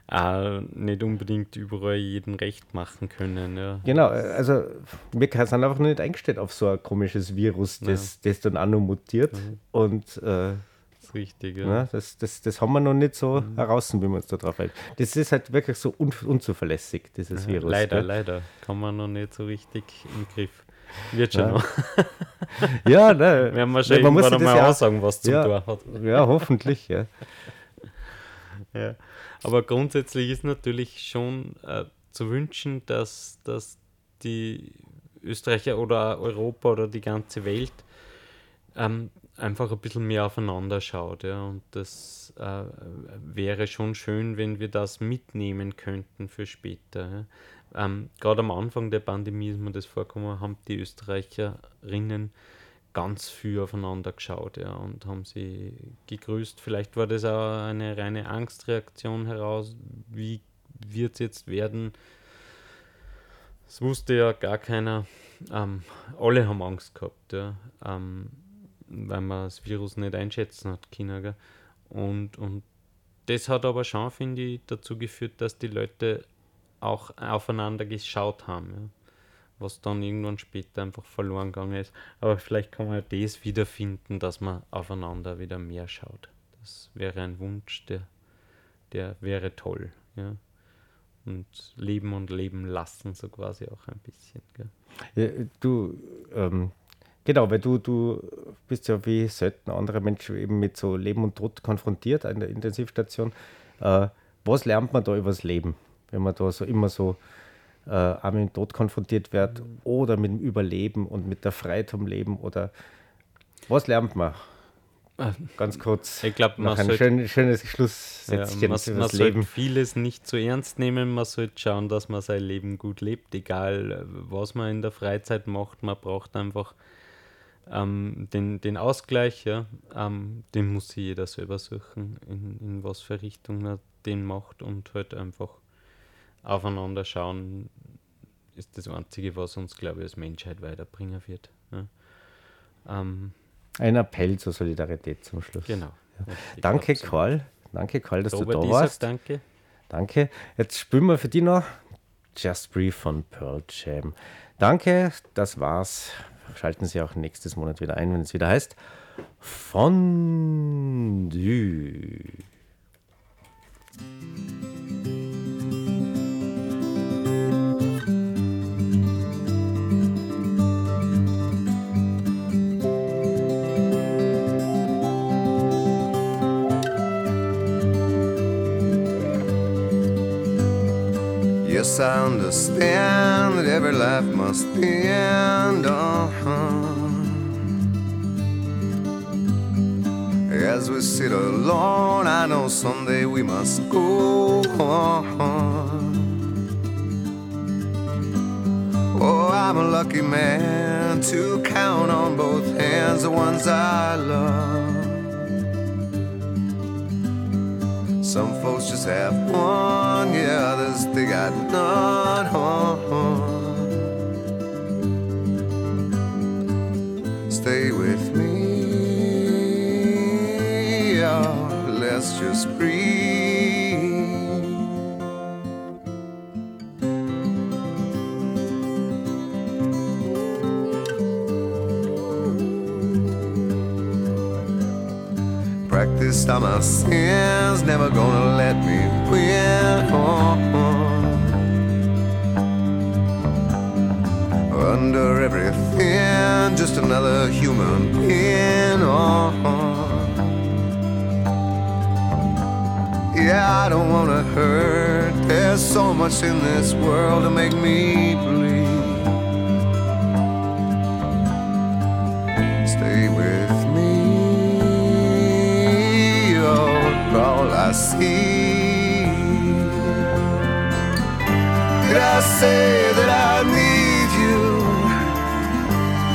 auch nicht unbedingt überall jedem recht machen können. Ja. Genau, also wir sind einfach noch nicht eingestellt auf so ein komisches Virus, das, das dann auch noch mutiert. Mhm. Und äh, Das ist richtig. Ja. ne, das, das, das haben wir noch nicht so Mhm. heraus, wie wir uns da drauf halten. Das ist halt wirklich so un unzuverlässig, dieses Virus. leider, gell? leider. Kann man noch nicht so richtig im Griff. Wird schon Ja. noch. Ja, ne, Werden wir schon man muss irgendwann sich das einmal ja, aussagen, was zum ja. Tor hat. ja, hoffentlich, ja. Ja. Aber grundsätzlich ist natürlich schon äh, zu wünschen, dass, dass die Österreicher oder Europa oder die ganze Welt ähm, einfach ein bisschen mehr aufeinander schaut. Ja. Und das äh, wäre schon schön, wenn wir das mitnehmen könnten für später. Ja. Ähm, Gerade am Anfang der Pandemie ist mir das vorgekommen, haben die Österreicherinnen ganz viel aufeinander geschaut ja, und haben sie gegrüßt. Vielleicht war das auch eine reine Angstreaktion heraus. Wie wird es jetzt werden? Es wusste ja gar keiner. Ähm, alle haben Angst gehabt, ja. Ähm, weil man das Virus nicht einschätzen hat. Gell? Und, und das hat aber schon, finde ich, dazu geführt, dass die Leute auch aufeinander geschaut haben. Ja? Was dann irgendwann später einfach verloren gegangen ist. Aber vielleicht kann man das wiederfinden, dass man aufeinander wieder mehr schaut. Das wäre ein Wunsch, der, der wäre toll. Ja? Und leben und leben lassen, so quasi auch ein bisschen. Ja, du, ähm, genau, weil du, du bist ja wie selten andere Menschen eben mit so Leben und Tod konfrontiert in der Intensivstation. Äh, was lernt man da über das Leben, wenn man da so immer so äh, auch mit dem Tod konfrontiert wird oder mit dem Überleben und mit der Freiheit vom Leben oder was lernt man? Ganz kurz. Ich glaube, man noch ein sollte schön, schönes Ja, Schlusssätzchen man für man Leben. vieles nicht zu ernst nehmen. Man sollte schauen, dass man sein Leben gut lebt, egal äh, was man in der Freizeit macht. Man braucht einfach ähm, den, den Ausgleich. Ja? Ähm, den muss sich jeder selber suchen, in, in was für Richtung er den macht und halt einfach aufeinander schauen, ist das Einzige, was uns, glaube ich, als Menschheit weiterbringen wird. Ja? Ähm, Ein Appell zur Solidarität zum Schluss. genau. Ich Danke, so. Karl. Danke, Karl, dass Robert, du da sag warst. danke. Danke. Jetzt spielen wir für dich noch Just Breathe von Pearl Jam. Danke, das war's. Schalten Sie auch nächstes Monat wieder ein, wenn es wieder heißt Fondue. I understand that every life must end. Uh-huh. As we sit alone, I know someday we must go on. Oh, I'm a lucky man to count on both hands the ones I love. Some folks just have one, yeah, others they got none. Stay with me, oh, let's just breathe. Practice on my sins, never gonna let me win. Under everything, just another human being. Yeah, I don't wanna hurt. There's so much in this world to make me bleed. I say that I need you?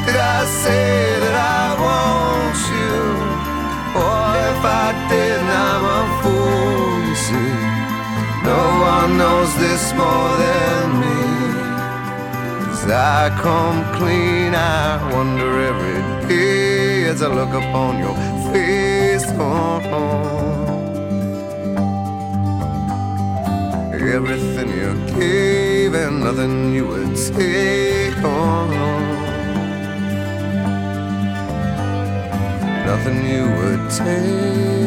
Did I say that I want you? Or if I did, I'm a fool, you see. No one knows this more than me. As I come clean, I wonder every day as I look upon your face. Oh, oh. Everything you gave and nothing you would take. Oh, nothing you would take.